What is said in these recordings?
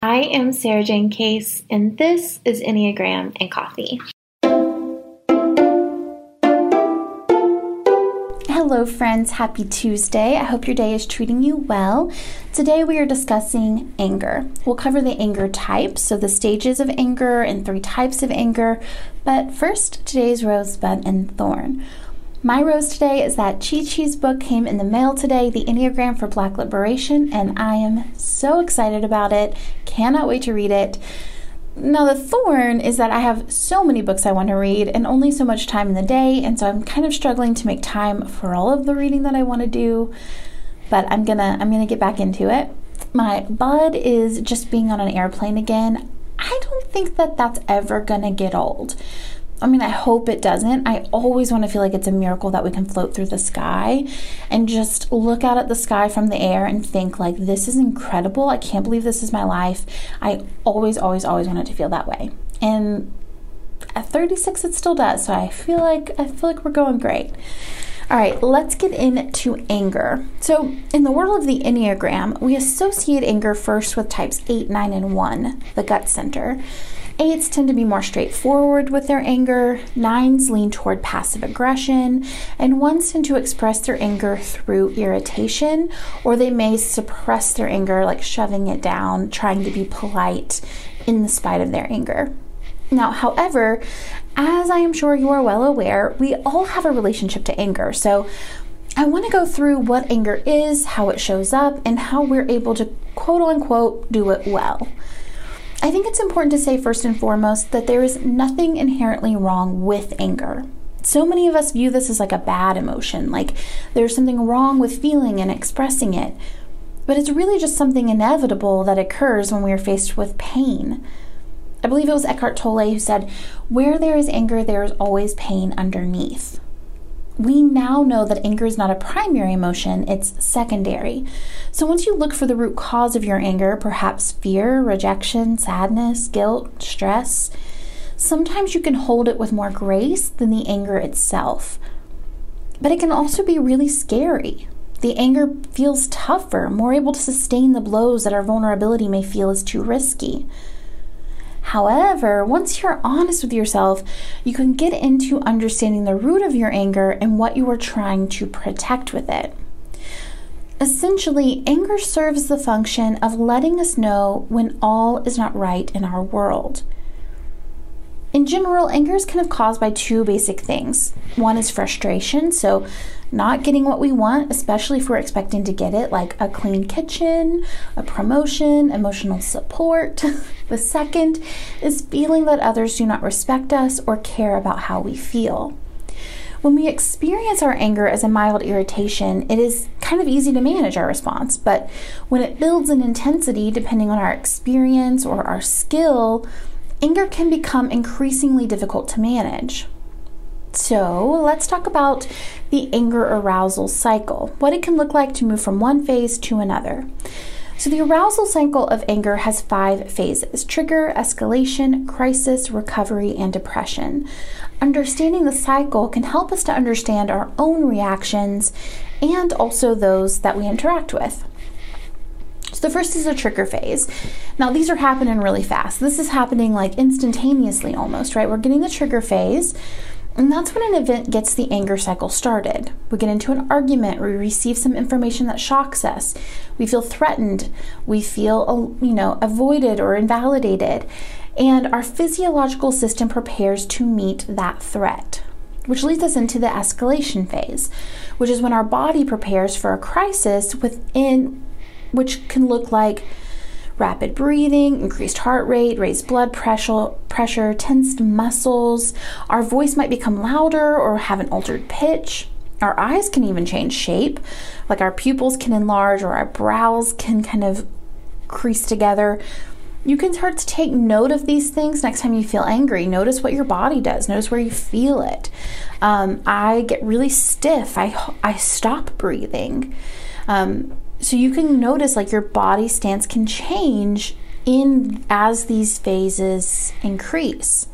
I am Sarajane Case, and this is Enneagram and Coffee. Hello, friends. Happy Tuesday. I hope your day is treating you well. Today, we are discussing anger. We'll cover the anger types, so the stages of anger and three types of anger. But first, today's rosebud and thorn. My rose today is that Chichi's book came in the mail today, The Enneagram for Black Liberation, and I am so excited about it. Cannot wait to read it. Now, the thorn is that I have so many books I want to read and only so much time in the day, and so I'm kind of struggling to make time for all of the reading that I want to do. But I'm gonna I'm gonna get back into it. My bud is just being on an airplane again. I don't think that that's ever gonna get old. I mean, I hope it doesn't. I always want to feel like it's a miracle that we can float through the sky and just look out at the sky from the air and think, like, this is incredible. I can't believe this is my life. I always, always, always wanted to feel that way. And at 36, it still does. So I feel like I feel like we're going great. All right, let's get into anger. So, in the world of the Enneagram, we associate anger first with types 8, 9, and 1, the gut center. Eights tend to be more straightforward with their anger, nines lean toward passive aggression, and ones tend to express their anger through irritation, or they may suppress their anger, like shoving it down, trying to be polite in the spite of their anger. Now, however, as I am sure you are well aware, we all have a relationship to anger. So, I want to go through what anger is, how it shows up, and how we're able to quote unquote do it well. I think it's important to say, first and foremost, that there is nothing inherently wrong with anger. So many of us view this as like a bad emotion, like there's something wrong with feeling and expressing it. But it's really just something inevitable that occurs when we are faced with pain. I believe it was Eckhart Tolle who said, Where there is anger, there is always pain underneath we now know that anger is not a primary emotion, it's secondary. So once you look for the root cause of your anger, perhaps fear, rejection, sadness, guilt, stress, sometimes you can hold it with more grace than the anger itself. But it can also be really scary. The anger feels tougher, more able to sustain the blows that our vulnerability may feel is too risky. However, once you're honest with yourself, you can get into understanding the root of your anger and what you are trying to protect with it. Essentially, anger serves the function of letting us know when all is not right in our world. In general, anger is kind of caused by two basic things. One is frustration, so not getting what we want, especially if we're expecting to get it, like a clean kitchen, a promotion, emotional support. the second is feeling that others do not respect us or care about how we feel. When we experience our anger as a mild irritation, it is kind of easy to manage our response, but when it builds in intensity, depending on our experience or our skill, anger can become increasingly difficult to manage. So, let's talk about the anger arousal cycle, what it can look like to move from one phase to another. So, the arousal cycle of anger has five phases trigger, escalation, crisis, recovery, and depression. Understanding the cycle can help us to understand our own reactions and also those that we interact with. So the first is a trigger phase. Now these are happening really fast. This is happening like instantaneously almost, right? We're getting the trigger phase. And that's when an event gets the anger cycle started. We get into an argument, we receive some information that shocks us. We feel threatened, we feel, uh, you know, avoided or invalidated, and our physiological system prepares to meet that threat. Which leads us into the escalation phase, which is when our body prepares for a crisis within which can look like rapid breathing, increased heart rate, raised blood pressure, pressure, tensed muscles. Our voice might become louder or have an altered pitch. Our eyes can even change shape, like our pupils can enlarge or our brows can kind of crease together. You can start to take note of these things next time you feel angry. Notice what your body does. Notice where you feel it. Um, I get really stiff. I I stop breathing. Um, so you can notice like your body stance can change in as these phases increase.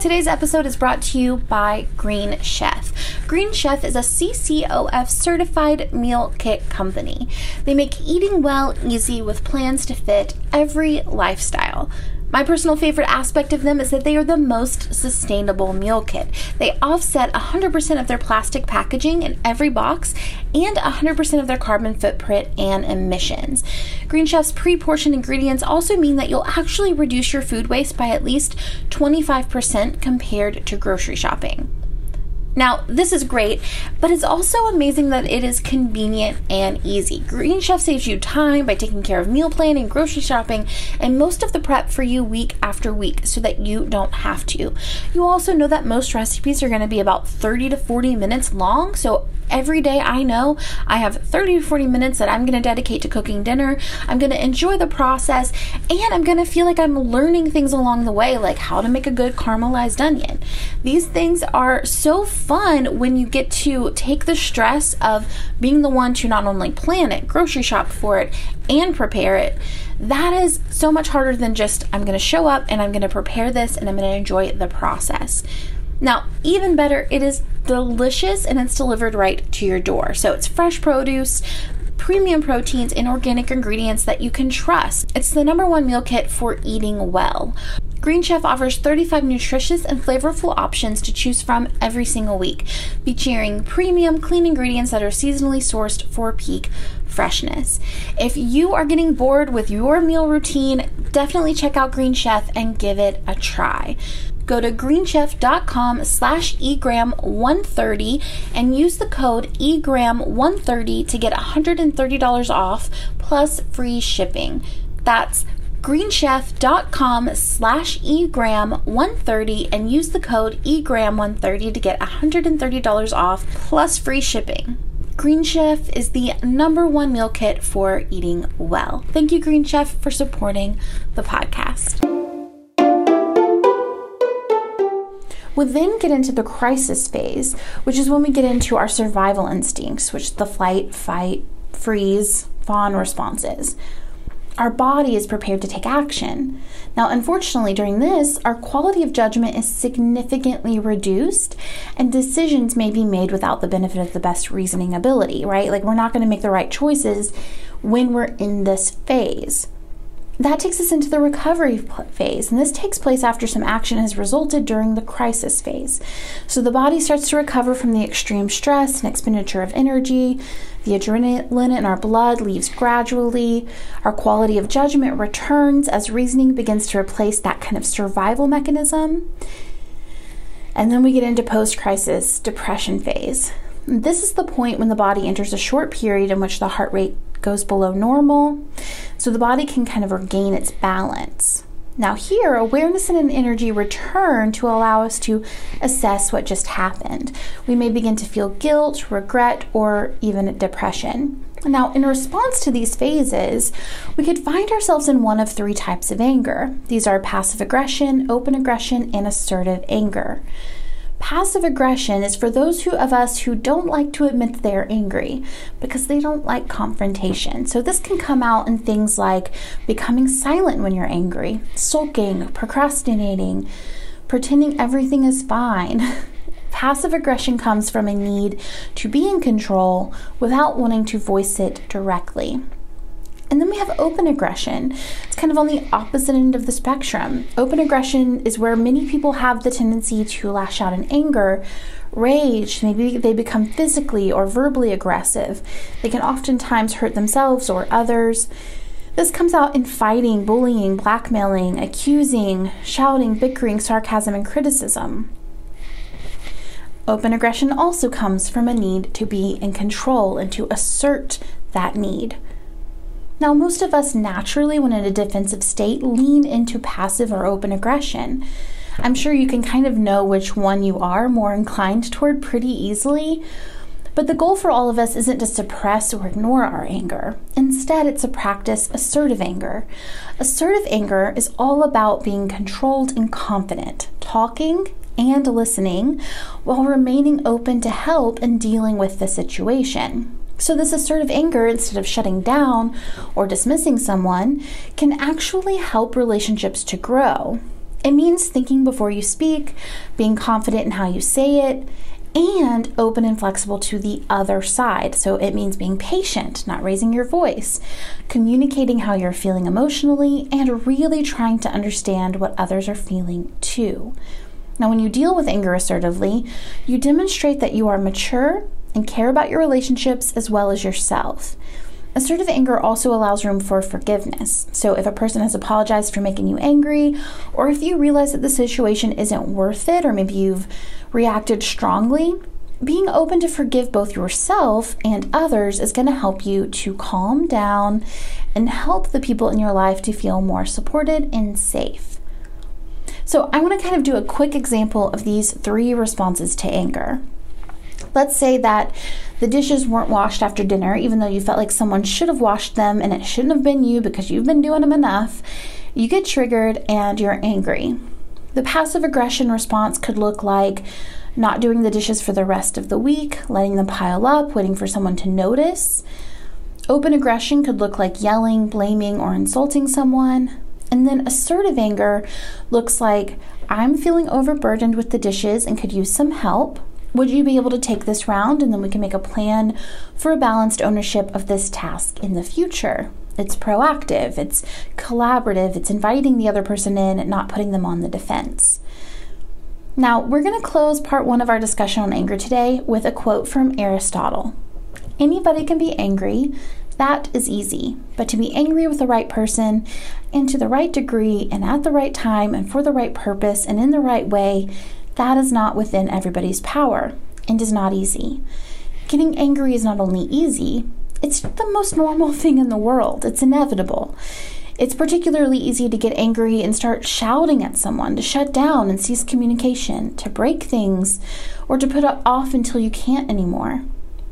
Today's episode is brought to you by Green Chef. Green Chef is a CCOF certified meal kit company. They make eating well easy with plans to fit every lifestyle. My personal favorite aspect of them is that they are the most sustainable meal kit. They offset 100% of their plastic packaging in every box and 100% of their carbon footprint and emissions. Green Chef's pre portioned ingredients also mean that you'll actually reduce your food waste by at least 25% compared to grocery shopping. Now, this is great, but it's also amazing that it is convenient and easy. Green Chef saves you time by taking care of meal planning, grocery shopping, and most of the prep for you week after week so that you don't have to. You also know that most recipes are going to be about 30 to 40 minutes long, so every day I know I have 30 to 40 minutes that I'm going to dedicate to cooking dinner. I'm going to enjoy the process and I'm going to feel like I'm learning things along the way, like how to make a good caramelized onion. These things are so fun when you get to take the stress of being the one to not only plan it, grocery shop for it, and prepare it. That is so much harder than just I'm going to show up and I'm going to prepare this and I'm going to enjoy the process. Now, even better, it is delicious and it's delivered right to your door. So it's fresh produce, premium proteins, and organic ingredients that you can trust. It's the number one meal kit for eating well. Green Chef offers 35 nutritious and flavorful options to choose from every single week, featuring premium, clean ingredients that are seasonally sourced for peak freshness. If you are getting bored with your meal routine, definitely check out Green Chef and give it a try go to greenchef.com slash egram130 and use the code egram130 to get $130 off plus free shipping. That's greenchef.com slash egram130 and use the code egram130 to get $130 off plus free shipping. Green Chef is the number one meal kit for eating well. Thank you, Green Chef, for supporting the podcast. We then get into the crisis phase, which is when we get into our survival instincts, which the flight, fight, freeze, fawn responses. Our body is prepared to take action. Now, unfortunately, during this, our quality of judgment is significantly reduced, and decisions may be made without the benefit of the best reasoning ability, right? Like, we're not going to make the right choices when we're in this phase that takes us into the recovery phase, and this takes place after some action has resulted during the crisis phase. So the body starts to recover from the extreme stress and expenditure of energy. The adrenaline in our blood leaves gradually. Our quality of judgment returns as reasoning begins to replace that kind of survival mechanism. And then we get into post crisis depression phase. This is the point when the body enters a short period in which the heart rate goes below normal, so the body can kind of regain its balance. Now, here, awareness and an energy return to allow us to assess what just happened. We may begin to feel guilt, regret, or even depression. Now, in response to these phases, we could find ourselves in one of three types of anger. These are passive aggression, open aggression, and assertive anger. Passive aggression is for those who, of us who don't like to admit they are angry because they don't like confrontation. So, this can come out in things like becoming silent when you're angry, sulking, procrastinating, pretending everything is fine. Passive aggression comes from a need to be in control without wanting to voice it directly. And then we have open aggression. It's kind of on the opposite end of the spectrum. Open aggression is where many people have the tendency to lash out in anger, rage, maybe they become physically or verbally aggressive. They can oftentimes hurt themselves or others. This comes out in fighting, bullying, blackmailing, accusing, shouting, bickering, sarcasm, and criticism. Open aggression also comes from a need to be in control and to assert that need. Now, most of us naturally, when in a defensive state, lean into passive or open aggression. I'm sure you can kind of know which one you are more inclined toward pretty easily. But the goal for all of us isn't to suppress or ignore our anger. Instead, it's to practice assertive anger. Assertive anger is all about being controlled and confident, talking and listening while remaining open to help and dealing with the situation. So, this assertive anger, instead of shutting down or dismissing someone, can actually help relationships to grow. It means thinking before you speak, being confident in how you say it, and open and flexible to the other side. So it means being patient, not raising your voice, communicating how you're feeling emotionally, and really trying to understand what others are feeling too. Now, when you deal with anger assertively, you demonstrate that you are mature and care about your relationships as well as yourself. Assertive anger also allows room for forgiveness. So, if a person has apologized for making you angry, or if you realize that the situation isn't worth it, or maybe you've reacted strongly, being open to forgive both yourself and others is going to help you to calm down and help the people in your life to feel more supported and safe. So, I want to kind of do a quick example of these three responses to anger. Let's say that the dishes weren't washed after dinner, even though you felt like someone should have washed them and it shouldn't have been you because you've been doing them enough. You get triggered and you're angry. The passive aggression response could look like not doing the dishes for the rest of the week, letting them pile up, waiting for someone to notice. Open aggression could look like yelling, blaming, or insulting someone. And then assertive anger looks like I'm feeling overburdened with the dishes and could use some help. Would you be able to take this round and then we can make a plan for a balanced ownership of this task in the future? It's proactive, it's collaborative, it's inviting the other person in and not putting them on the defense. Now, we're going to close part one of our discussion on anger today with a quote from Aristotle Anybody can be angry, that is easy. But to be angry with the right person and to the right degree and at the right time and for the right purpose and in the right way, that is not within everybody's power and is not easy. Getting angry is not only easy, it's the most normal thing in the world. It's inevitable. It's particularly easy to get angry and start shouting at someone, to shut down and cease communication, to break things, or to put it off until you can't anymore.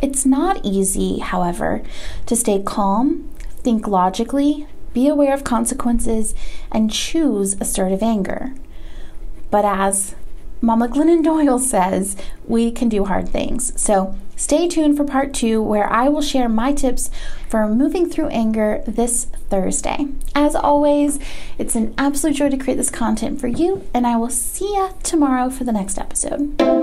It's not easy, however, to stay calm, think logically, be aware of consequences, and choose assertive anger. But as Mama Glennon Doyle says we can do hard things. So stay tuned for part two, where I will share my tips for moving through anger this Thursday. As always, it's an absolute joy to create this content for you, and I will see you tomorrow for the next episode.